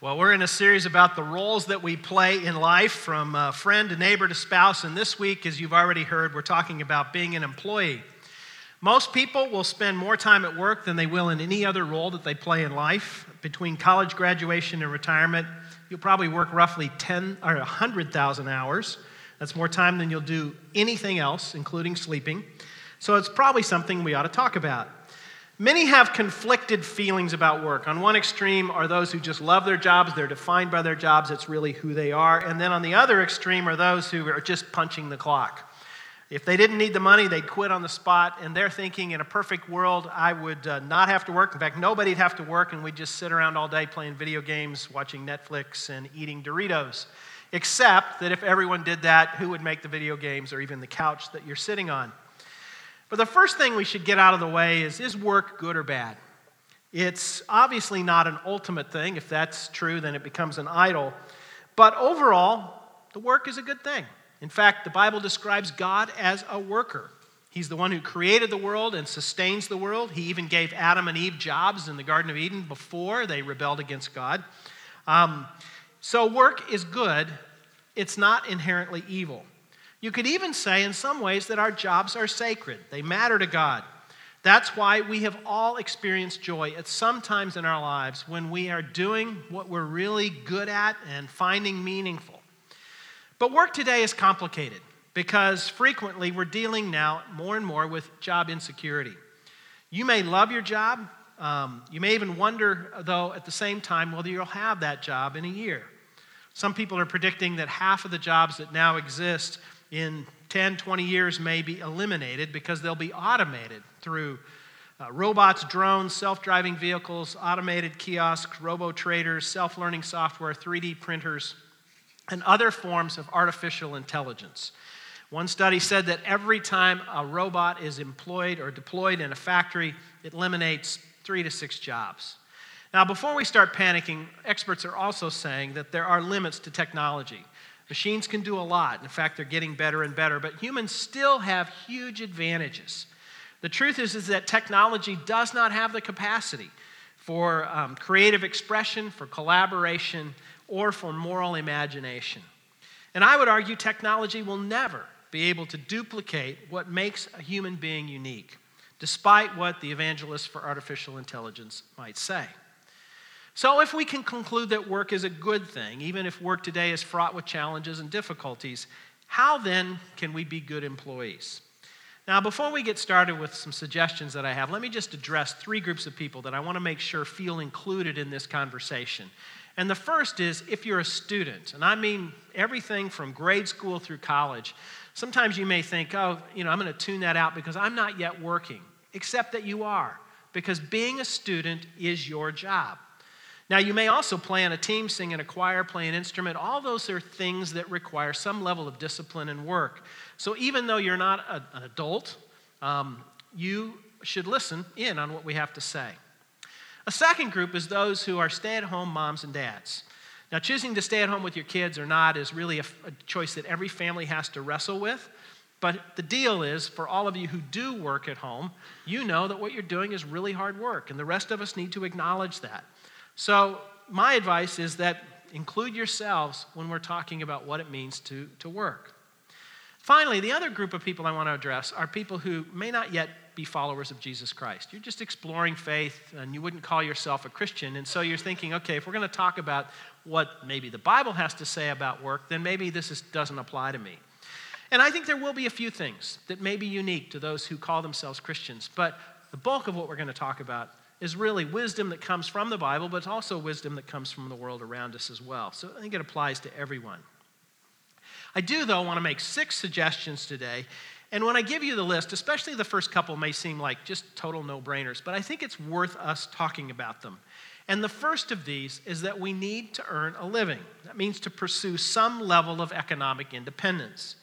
Well, we're in a series about the roles that we play in life from uh, friend to neighbor to spouse. And this week, as you've already heard, we're talking about being an employee. Most people will spend more time at work than they will in any other role that they play in life. Between college graduation and retirement, you'll probably work roughly 10 or 100,000 hours. That's more time than you'll do anything else, including sleeping. So it's probably something we ought to talk about. Many have conflicted feelings about work. On one extreme are those who just love their jobs, they're defined by their jobs, it's really who they are. And then on the other extreme are those who are just punching the clock. If they didn't need the money, they'd quit on the spot, and they're thinking in a perfect world, I would uh, not have to work. In fact, nobody'd have to work, and we'd just sit around all day playing video games, watching Netflix, and eating Doritos. Except that if everyone did that, who would make the video games or even the couch that you're sitting on? But the first thing we should get out of the way is is work good or bad? It's obviously not an ultimate thing. If that's true, then it becomes an idol. But overall, the work is a good thing. In fact, the Bible describes God as a worker. He's the one who created the world and sustains the world. He even gave Adam and Eve jobs in the Garden of Eden before they rebelled against God. Um, so, work is good, it's not inherently evil. You could even say, in some ways, that our jobs are sacred, they matter to God. That's why we have all experienced joy at some times in our lives when we are doing what we're really good at and finding meaningful. But work today is complicated because frequently we're dealing now more and more with job insecurity. You may love your job. Um, you may even wonder, though, at the same time, whether you'll have that job in a year. Some people are predicting that half of the jobs that now exist in 10, 20 years may be eliminated because they'll be automated through uh, robots, drones, self driving vehicles, automated kiosks, robo traders, self learning software, 3D printers, and other forms of artificial intelligence. One study said that every time a robot is employed or deployed in a factory, it eliminates three to six jobs. Now, before we start panicking, experts are also saying that there are limits to technology. Machines can do a lot. In fact, they're getting better and better, but humans still have huge advantages. The truth is, is that technology does not have the capacity for um, creative expression, for collaboration, or for moral imagination. And I would argue technology will never be able to duplicate what makes a human being unique, despite what the evangelists for artificial intelligence might say. So, if we can conclude that work is a good thing, even if work today is fraught with challenges and difficulties, how then can we be good employees? Now, before we get started with some suggestions that I have, let me just address three groups of people that I want to make sure feel included in this conversation. And the first is if you're a student, and I mean everything from grade school through college, sometimes you may think, oh, you know, I'm going to tune that out because I'm not yet working, except that you are, because being a student is your job. Now, you may also play on a team, sing in a choir, play an instrument. All those are things that require some level of discipline and work. So, even though you're not a, an adult, um, you should listen in on what we have to say. A second group is those who are stay at home moms and dads. Now, choosing to stay at home with your kids or not is really a, a choice that every family has to wrestle with. But the deal is, for all of you who do work at home, you know that what you're doing is really hard work, and the rest of us need to acknowledge that. So, my advice is that include yourselves when we're talking about what it means to, to work. Finally, the other group of people I want to address are people who may not yet be followers of Jesus Christ. You're just exploring faith and you wouldn't call yourself a Christian. And so you're thinking, okay, if we're going to talk about what maybe the Bible has to say about work, then maybe this is, doesn't apply to me. And I think there will be a few things that may be unique to those who call themselves Christians. But the bulk of what we're going to talk about is really wisdom that comes from the Bible, but it's also wisdom that comes from the world around us as well. So I think it applies to everyone. I do, though, want to make six suggestions today. And when I give you the list, especially the first couple may seem like just total no brainers, but I think it's worth us talking about them. And the first of these is that we need to earn a living. That means to pursue some level of economic independence.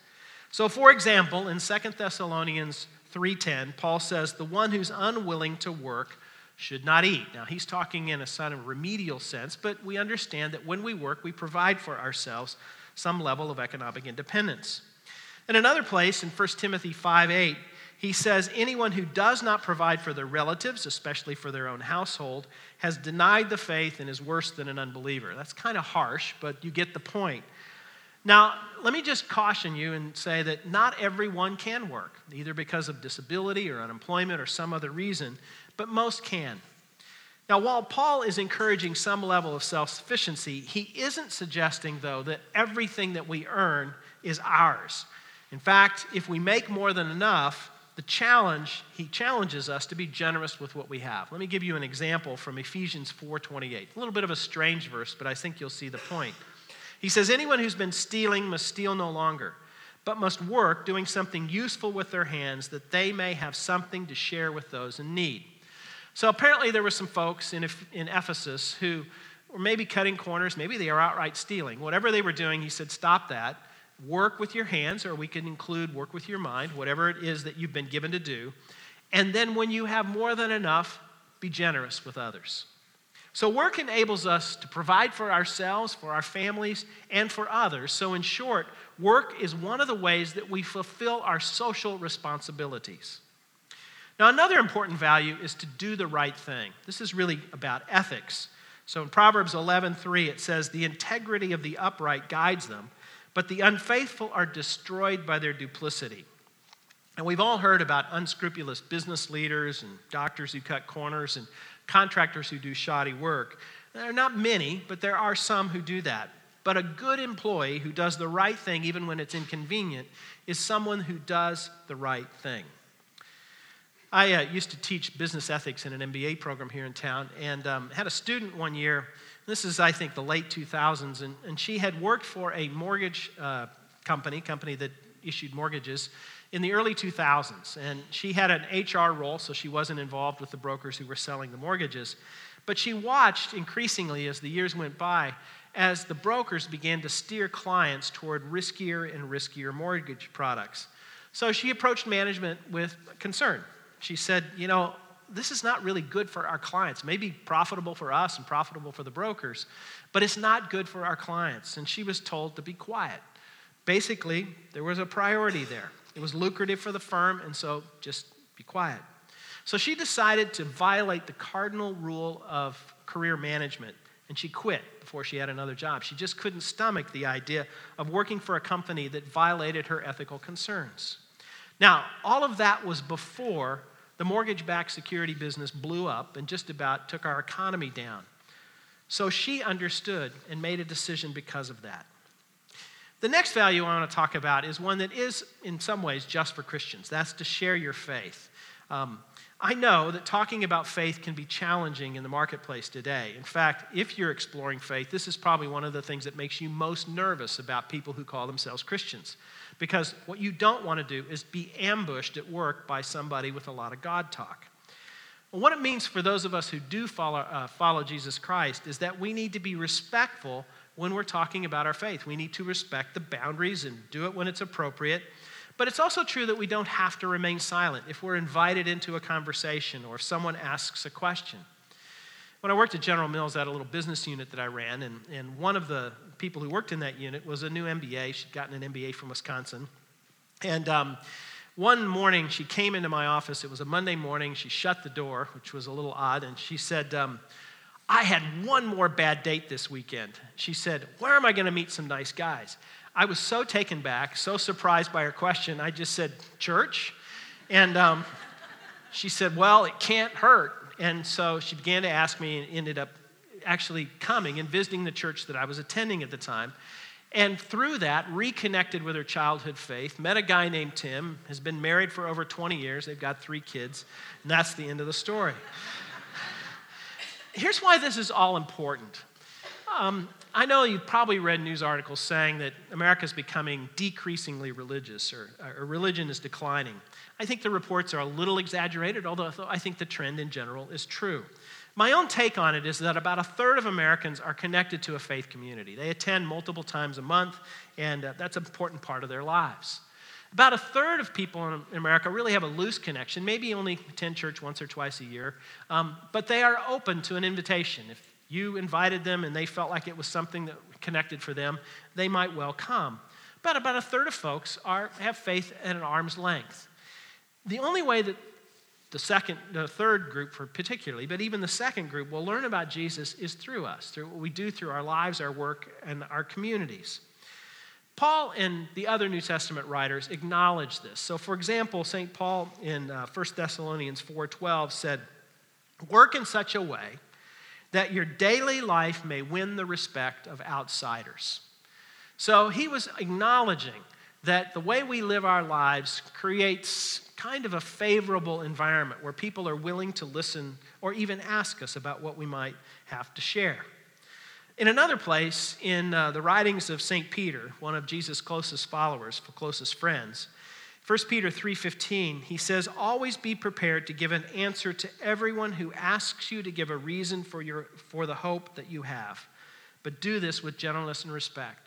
So, for example, in 2 Thessalonians 3:10, Paul says, "The one who's unwilling to work should not eat. Now, he's talking in a sort of remedial sense, but we understand that when we work, we provide for ourselves some level of economic independence. In another place, in 1 Timothy 5 8, he says, Anyone who does not provide for their relatives, especially for their own household, has denied the faith and is worse than an unbeliever. That's kind of harsh, but you get the point. Now, let me just caution you and say that not everyone can work, either because of disability or unemployment or some other reason, but most can. Now, while Paul is encouraging some level of self sufficiency, he isn't suggesting, though, that everything that we earn is ours. In fact, if we make more than enough, the challenge he challenges us to be generous with what we have. Let me give you an example from Ephesians 4:28. A little bit of a strange verse, but I think you'll see the point. He says anyone who's been stealing must steal no longer, but must work doing something useful with their hands that they may have something to share with those in need. So apparently, there were some folks in, in Ephesus who were maybe cutting corners, maybe they are outright stealing. Whatever they were doing, he said, stop that. Work with your hands, or we can include work with your mind, whatever it is that you've been given to do. And then when you have more than enough, be generous with others. So, work enables us to provide for ourselves, for our families, and for others. So, in short, work is one of the ways that we fulfill our social responsibilities. Now, another important value is to do the right thing. This is really about ethics. So in Proverbs 11:3 it says the integrity of the upright guides them, but the unfaithful are destroyed by their duplicity. And we've all heard about unscrupulous business leaders and doctors who cut corners and contractors who do shoddy work. There are not many, but there are some who do that. But a good employee who does the right thing even when it's inconvenient is someone who does the right thing. I uh, used to teach business ethics in an MBA program here in town and um, had a student one year. This is, I think, the late 2000s, and, and she had worked for a mortgage uh, company, company that issued mortgages, in the early 2000s. And she had an HR role, so she wasn't involved with the brokers who were selling the mortgages. But she watched increasingly as the years went by as the brokers began to steer clients toward riskier and riskier mortgage products. So she approached management with concern. She said, You know, this is not really good for our clients. Maybe profitable for us and profitable for the brokers, but it's not good for our clients. And she was told to be quiet. Basically, there was a priority there. It was lucrative for the firm, and so just be quiet. So she decided to violate the cardinal rule of career management, and she quit before she had another job. She just couldn't stomach the idea of working for a company that violated her ethical concerns. Now, all of that was before the mortgage backed security business blew up and just about took our economy down. So she understood and made a decision because of that. The next value I want to talk about is one that is, in some ways, just for Christians. That's to share your faith. Um, I know that talking about faith can be challenging in the marketplace today. In fact, if you're exploring faith, this is probably one of the things that makes you most nervous about people who call themselves Christians. Because what you don't want to do is be ambushed at work by somebody with a lot of God talk. Well, what it means for those of us who do follow, uh, follow Jesus Christ is that we need to be respectful when we're talking about our faith. We need to respect the boundaries and do it when it's appropriate. But it's also true that we don't have to remain silent if we're invited into a conversation or if someone asks a question. When I worked at General Mills, I had a little business unit that I ran, and, and one of the people who worked in that unit was a new MBA. She'd gotten an MBA from Wisconsin. And um, one morning, she came into my office. It was a Monday morning. She shut the door, which was a little odd, and she said, um, I had one more bad date this weekend. She said, Where am I going to meet some nice guys? I was so taken back, so surprised by her question, I just said, Church? And um, she said, Well, it can't hurt. And so she began to ask me and ended up actually coming and visiting the church that I was attending at the time. And through that, reconnected with her childhood faith, met a guy named Tim, has been married for over 20 years. They've got three kids, and that's the end of the story. Here's why this is all important. Um, I know you've probably read news articles saying that America is becoming decreasingly religious or, or, religion is declining. I think the reports are a little exaggerated, although I think the trend in general is true. My own take on it is that about a third of Americans are connected to a faith community. They attend multiple times a month, and uh, that's an important part of their lives. About a third of people in America really have a loose connection, maybe only attend church once or twice a year, um, but they are open to an invitation. If you invited them and they felt like it was something that connected for them, they might well come. But about a third of folks are, have faith at an arm's length. The only way that the second, the third group for particularly, but even the second group will learn about Jesus is through us, through what we do through our lives, our work, and our communities. Paul and the other New Testament writers acknowledge this. So, for example, St. Paul in uh, 1 Thessalonians 4:12 said, "Work in such a way that your daily life may win the respect of outsiders." So he was acknowledging that the way we live our lives creates kind of a favorable environment where people are willing to listen or even ask us about what we might have to share. In another place, in uh, the writings of St. Peter, one of Jesus' closest followers, closest friends, 1 Peter 3:15, he says, "Always be prepared to give an answer to everyone who asks you to give a reason for, your, for the hope that you have. But do this with gentleness and respect."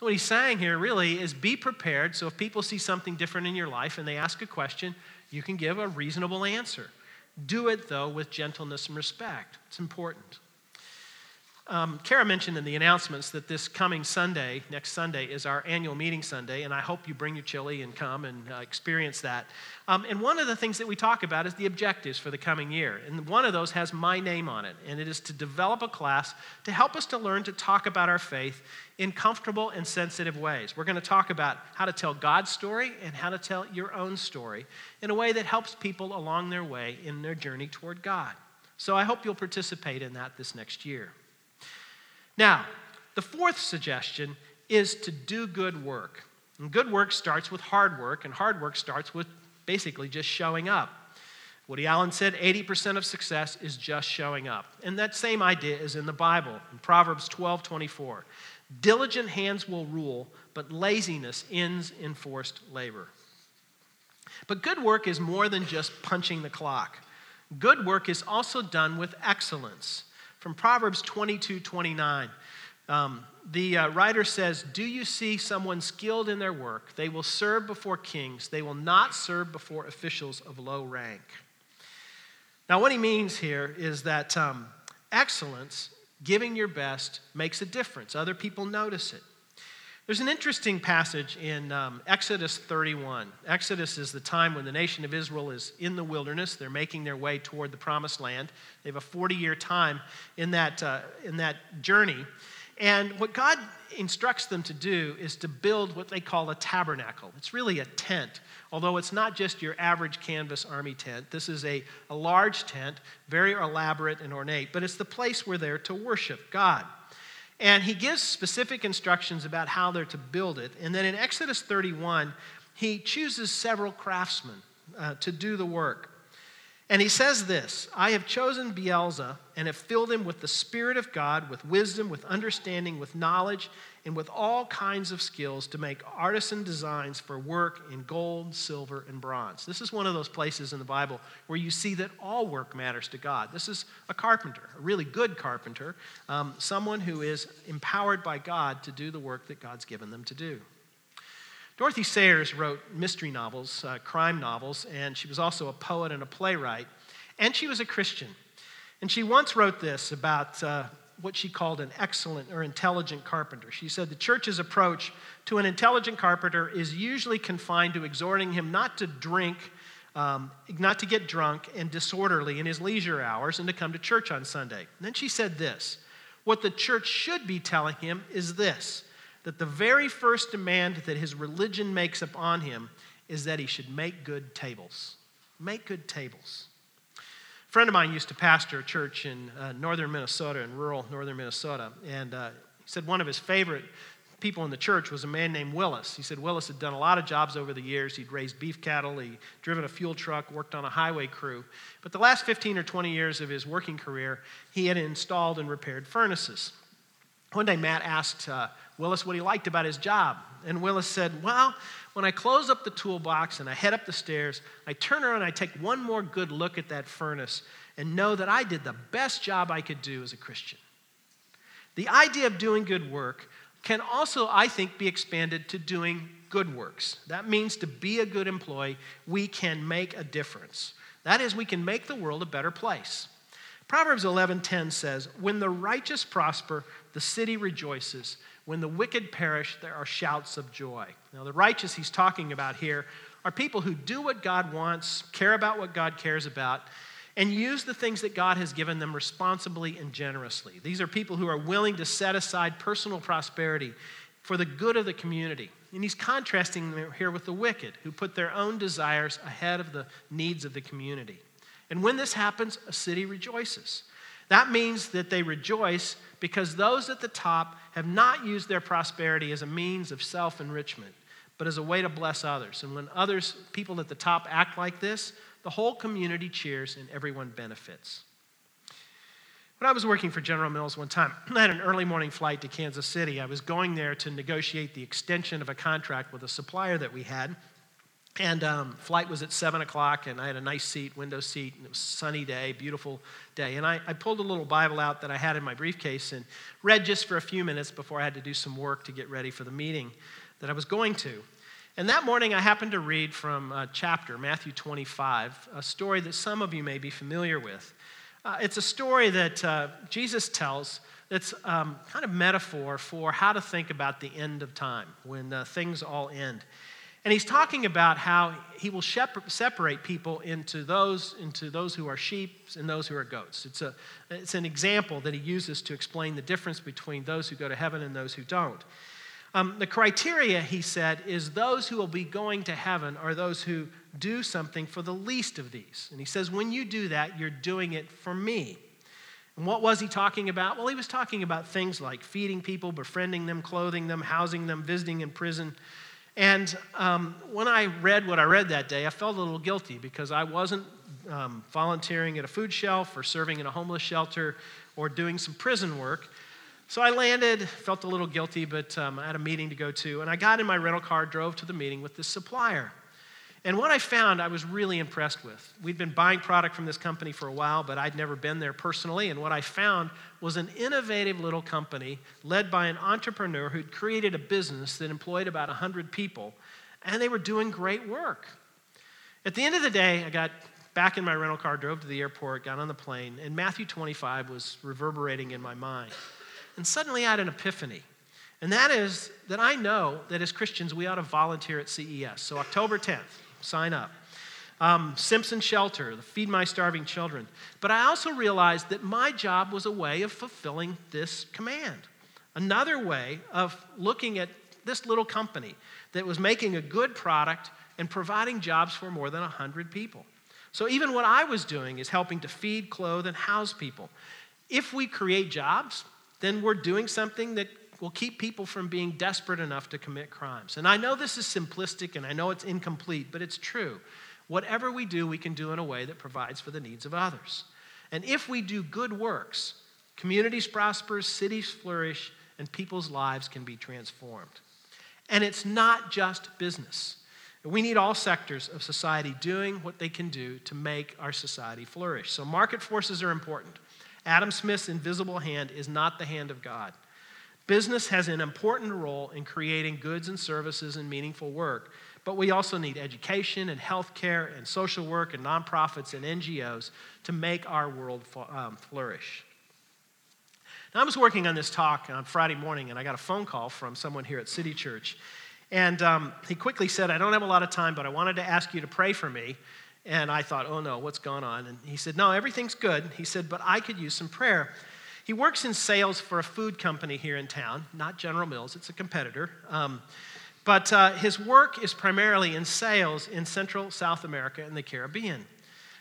So, what he's saying here really is be prepared. So, if people see something different in your life and they ask a question, you can give a reasonable answer. Do it, though, with gentleness and respect. It's important. Um, Kara mentioned in the announcements that this coming Sunday, next Sunday, is our annual meeting Sunday, and I hope you bring your chili and come and uh, experience that. Um, and one of the things that we talk about is the objectives for the coming year. And one of those has my name on it, and it is to develop a class to help us to learn to talk about our faith in comfortable and sensitive ways. We're going to talk about how to tell God's story and how to tell your own story in a way that helps people along their way in their journey toward God. So I hope you'll participate in that this next year. Now, the fourth suggestion is to do good work. And good work starts with hard work, and hard work starts with basically just showing up. Woody Allen said 80% of success is just showing up. And that same idea is in the Bible, in Proverbs 12 24. Diligent hands will rule, but laziness ends in forced labor. But good work is more than just punching the clock. Good work is also done with excellence from Proverbs 22 29. Um, the uh, writer says, Do you see someone skilled in their work? They will serve before kings, they will not serve before officials of low rank. Now, what he means here is that um, excellence, giving your best, makes a difference. Other people notice it. There's an interesting passage in um, Exodus 31. Exodus is the time when the nation of Israel is in the wilderness. They're making their way toward the promised land. They have a 40 year time in that, uh, in that journey. And what God instructs them to do is to build what they call a tabernacle. It's really a tent, although it's not just your average canvas army tent. This is a, a large tent, very elaborate and ornate, but it's the place where they're there to worship God. And he gives specific instructions about how they're to build it. And then in Exodus 31, he chooses several craftsmen uh, to do the work. And he says this I have chosen Bezalel and have filled him with the Spirit of God, with wisdom, with understanding, with knowledge, and with all kinds of skills to make artisan designs for work in gold, silver, and bronze. This is one of those places in the Bible where you see that all work matters to God. This is a carpenter, a really good carpenter, um, someone who is empowered by God to do the work that God's given them to do. Dorothy Sayers wrote mystery novels, uh, crime novels, and she was also a poet and a playwright, and she was a Christian. And she once wrote this about uh, what she called an excellent or intelligent carpenter. She said the church's approach to an intelligent carpenter is usually confined to exhorting him not to drink, um, not to get drunk and disorderly in his leisure hours, and to come to church on Sunday. And then she said this What the church should be telling him is this that the very first demand that his religion makes upon him is that he should make good tables. Make good tables. A friend of mine used to pastor a church in uh, northern Minnesota, in rural northern Minnesota, and uh, he said one of his favorite people in the church was a man named Willis. He said Willis had done a lot of jobs over the years. He'd raised beef cattle, he'd driven a fuel truck, worked on a highway crew. But the last 15 or 20 years of his working career, he had installed and repaired furnaces. One day, Matt asked uh, Willis what he liked about his job. And Willis said, Well, when I close up the toolbox and I head up the stairs, I turn around and I take one more good look at that furnace and know that I did the best job I could do as a Christian. The idea of doing good work can also, I think, be expanded to doing good works. That means to be a good employee, we can make a difference. That is, we can make the world a better place. Proverbs 11:10 says, "When the righteous prosper, the city rejoices. When the wicked perish, there are shouts of joy." Now, the righteous he's talking about here are people who do what God wants, care about what God cares about, and use the things that God has given them responsibly and generously. These are people who are willing to set aside personal prosperity for the good of the community. And he's contrasting them here with the wicked, who put their own desires ahead of the needs of the community. And when this happens, a city rejoices. That means that they rejoice because those at the top have not used their prosperity as a means of self enrichment, but as a way to bless others. And when others, people at the top, act like this, the whole community cheers and everyone benefits. When I was working for General Mills one time, I had an early morning flight to Kansas City. I was going there to negotiate the extension of a contract with a supplier that we had. And um, flight was at 7 o'clock, and I had a nice seat, window seat, and it was a sunny day, beautiful day. And I, I pulled a little Bible out that I had in my briefcase and read just for a few minutes before I had to do some work to get ready for the meeting that I was going to. And that morning, I happened to read from a chapter, Matthew 25, a story that some of you may be familiar with. Uh, it's a story that uh, Jesus tells that's um, kind of metaphor for how to think about the end of time when uh, things all end. And he's talking about how he will separate people into those, into those who are sheep and those who are goats. It's, a, it's an example that he uses to explain the difference between those who go to heaven and those who don't. Um, the criteria, he said, is those who will be going to heaven are those who do something for the least of these. And he says, when you do that, you're doing it for me. And what was he talking about? Well, he was talking about things like feeding people, befriending them, clothing them, housing them, visiting in prison. And um, when I read what I read that day, I felt a little guilty because I wasn't um, volunteering at a food shelf or serving in a homeless shelter or doing some prison work. So I landed, felt a little guilty, but um, I had a meeting to go to. And I got in my rental car, drove to the meeting with this supplier. And what I found, I was really impressed with. We'd been buying product from this company for a while, but I'd never been there personally. And what I found was an innovative little company led by an entrepreneur who'd created a business that employed about 100 people, and they were doing great work. At the end of the day, I got back in my rental car, drove to the airport, got on the plane, and Matthew 25 was reverberating in my mind. And suddenly I had an epiphany. And that is that I know that as Christians, we ought to volunteer at CES. So, October 10th, sign up. Um, Simpson Shelter, the Feed My Starving Children. But I also realized that my job was a way of fulfilling this command. Another way of looking at this little company that was making a good product and providing jobs for more than 100 people. So, even what I was doing is helping to feed, clothe, and house people. If we create jobs, then we're doing something that will keep people from being desperate enough to commit crimes. And I know this is simplistic and I know it's incomplete, but it's true. Whatever we do, we can do in a way that provides for the needs of others. And if we do good works, communities prosper, cities flourish, and people's lives can be transformed. And it's not just business. We need all sectors of society doing what they can do to make our society flourish. So, market forces are important. Adam Smith's invisible hand is not the hand of God. Business has an important role in creating goods and services and meaningful work, but we also need education and healthcare and social work and nonprofits and NGOs to make our world um, flourish. Now, I was working on this talk on Friday morning, and I got a phone call from someone here at City Church. And um, he quickly said, I don't have a lot of time, but I wanted to ask you to pray for me. And I thought, oh no, what's going on? And he said, no, everything's good. He said, but I could use some prayer. He works in sales for a food company here in town, not General Mills, it's a competitor. Um, but uh, his work is primarily in sales in Central, South America, and the Caribbean.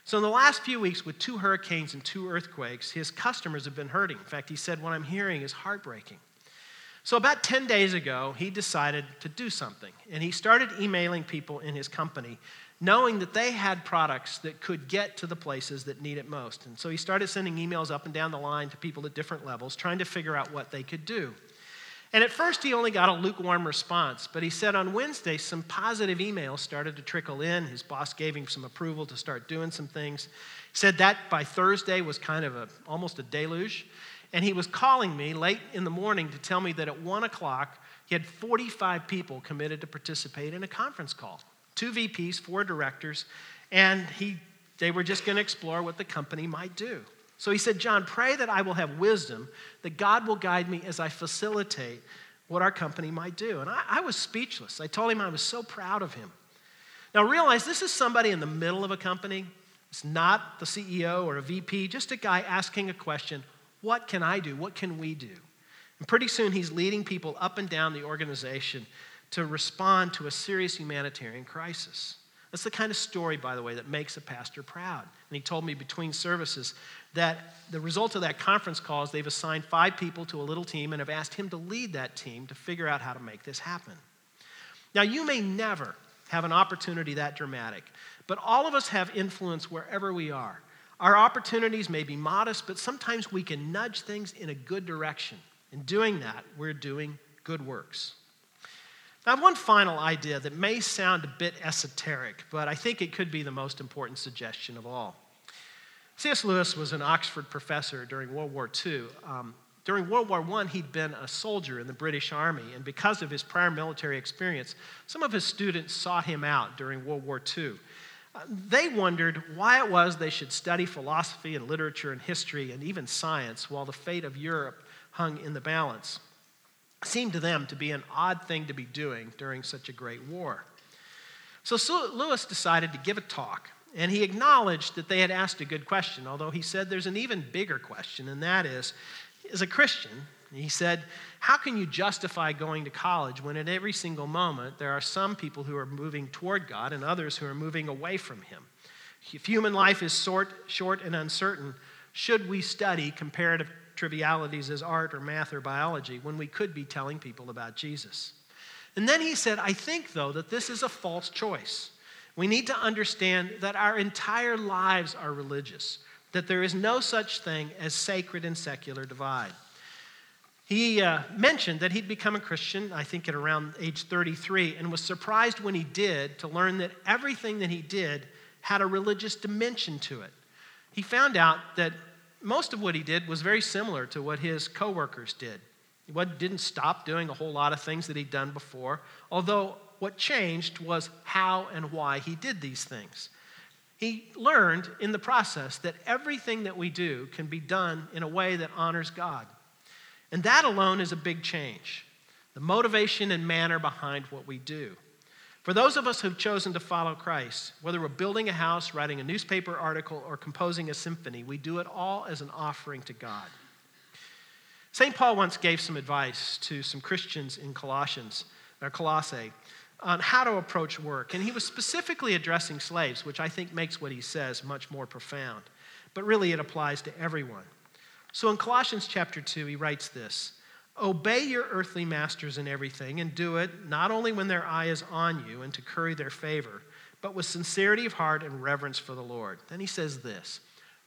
So, in the last few weeks, with two hurricanes and two earthquakes, his customers have been hurting. In fact, he said, What I'm hearing is heartbreaking. So, about 10 days ago, he decided to do something. And he started emailing people in his company knowing that they had products that could get to the places that need it most. And so he started sending emails up and down the line to people at different levels, trying to figure out what they could do. And at first, he only got a lukewarm response, but he said on Wednesday, some positive emails started to trickle in. His boss gave him some approval to start doing some things. He said that by Thursday was kind of a, almost a deluge. And he was calling me late in the morning to tell me that at 1 o'clock, he had 45 people committed to participate in a conference call two VPs, four directors, and he, they were just going to explore what the company might do. So he said, John, pray that I will have wisdom, that God will guide me as I facilitate what our company might do. And I, I was speechless. I told him I was so proud of him. Now realize this is somebody in the middle of a company. It's not the CEO or a VP, just a guy asking a question What can I do? What can we do? And pretty soon he's leading people up and down the organization to respond to a serious humanitarian crisis. That's the kind of story, by the way, that makes a pastor proud. And he told me between services that the result of that conference call is they've assigned five people to a little team and have asked him to lead that team to figure out how to make this happen. Now, you may never have an opportunity that dramatic, but all of us have influence wherever we are. Our opportunities may be modest, but sometimes we can nudge things in a good direction. In doing that, we're doing good works. I have one final idea that may sound a bit esoteric, but I think it could be the most important suggestion of all. C.S. Lewis was an Oxford professor during World War II. Um, during World War I, he'd been a soldier in the British Army, and because of his prior military experience, some of his students sought him out during World War II. Uh, they wondered why it was they should study philosophy and literature and history and even science while the fate of Europe hung in the balance seemed to them to be an odd thing to be doing during such a great war. So Lewis decided to give a talk, and he acknowledged that they had asked a good question, although he said there's an even bigger question, and that is as a Christian, he said, How can you justify going to college when at every single moment there are some people who are moving toward God and others who are moving away from Him? If human life is short, short and uncertain, should we study comparative trivialities as art or math or biology when we could be telling people about Jesus. And then he said, I think, though, that this is a false choice. We need to understand that our entire lives are religious, that there is no such thing as sacred and secular divide. He uh, mentioned that he'd become a Christian, I think, at around age 33, and was surprised when he did to learn that everything that he did had a religious dimension to it. He found out that most of what he did was very similar to what his coworkers did. He didn't stop doing a whole lot of things that he'd done before, although what changed was how and why he did these things. He learned in the process that everything that we do can be done in a way that honors God. And that alone is a big change the motivation and manner behind what we do. For those of us who've chosen to follow Christ, whether we're building a house, writing a newspaper article, or composing a symphony, we do it all as an offering to God. St. Paul once gave some advice to some Christians in Colossians, or Colossae, on how to approach work. And he was specifically addressing slaves, which I think makes what he says much more profound. But really, it applies to everyone. So in Colossians chapter 2, he writes this Obey your earthly masters in everything, and do it not only when their eye is on you and to curry their favor, but with sincerity of heart and reverence for the Lord. Then he says this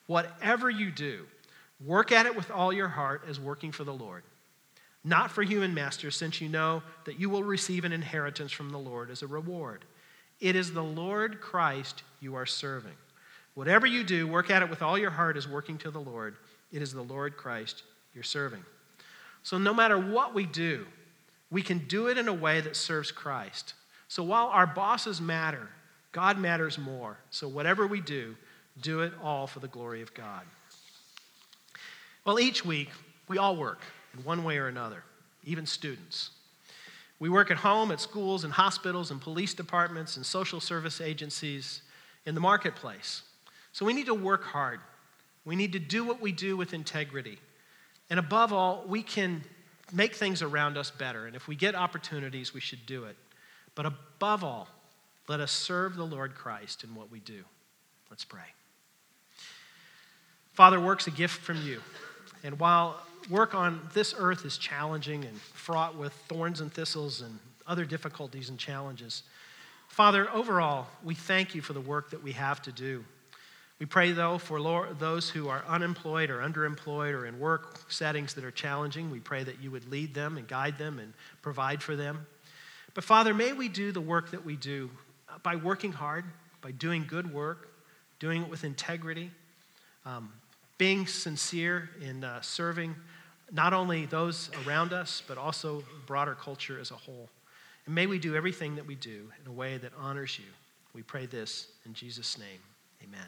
Whatever you do, work at it with all your heart as working for the Lord, not for human masters, since you know that you will receive an inheritance from the Lord as a reward. It is the Lord Christ you are serving. Whatever you do, work at it with all your heart as working to the Lord. It is the Lord Christ you're serving. So, no matter what we do, we can do it in a way that serves Christ. So, while our bosses matter, God matters more. So, whatever we do, do it all for the glory of God. Well, each week, we all work in one way or another, even students. We work at home, at schools, and hospitals, and police departments, and social service agencies, in the marketplace. So we need to work hard. We need to do what we do with integrity. And above all, we can make things around us better. And if we get opportunities, we should do it. But above all, let us serve the Lord Christ in what we do. Let's pray. Father, work's a gift from you. And while work on this earth is challenging and fraught with thorns and thistles and other difficulties and challenges, Father, overall, we thank you for the work that we have to do. We pray, though, for those who are unemployed or underemployed or in work settings that are challenging. We pray that you would lead them and guide them and provide for them. But, Father, may we do the work that we do by working hard, by doing good work, doing it with integrity, um, being sincere in uh, serving not only those around us, but also broader culture as a whole. And may we do everything that we do in a way that honors you. We pray this in Jesus' name. Amen.